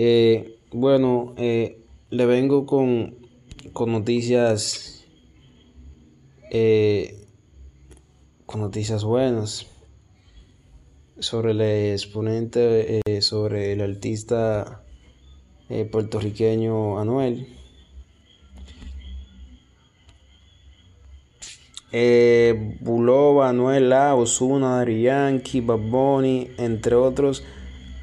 Eh, bueno, eh, le vengo con, con noticias, eh, con noticias buenas sobre el exponente, sobre el artista puertorriqueño Anuel. Eh, Bulova, Anuela, Osuna, Dari Yankee, Bad entre otros,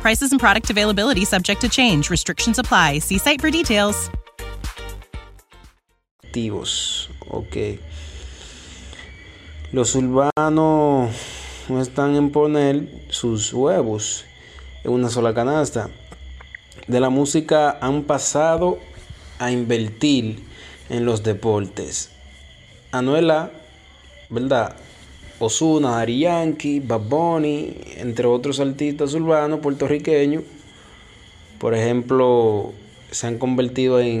Prices and product availability subject to change. Restrictions apply. See site for details. activos. Ok. Los urbanos no están en poner sus huevos en una sola canasta. De la música han pasado a invertir en los deportes. Anuela, ¿verdad? Osuna, Ari Yankee, Bad Bunny, entre otros artistas urbanos puertorriqueños, por ejemplo, se han convertido en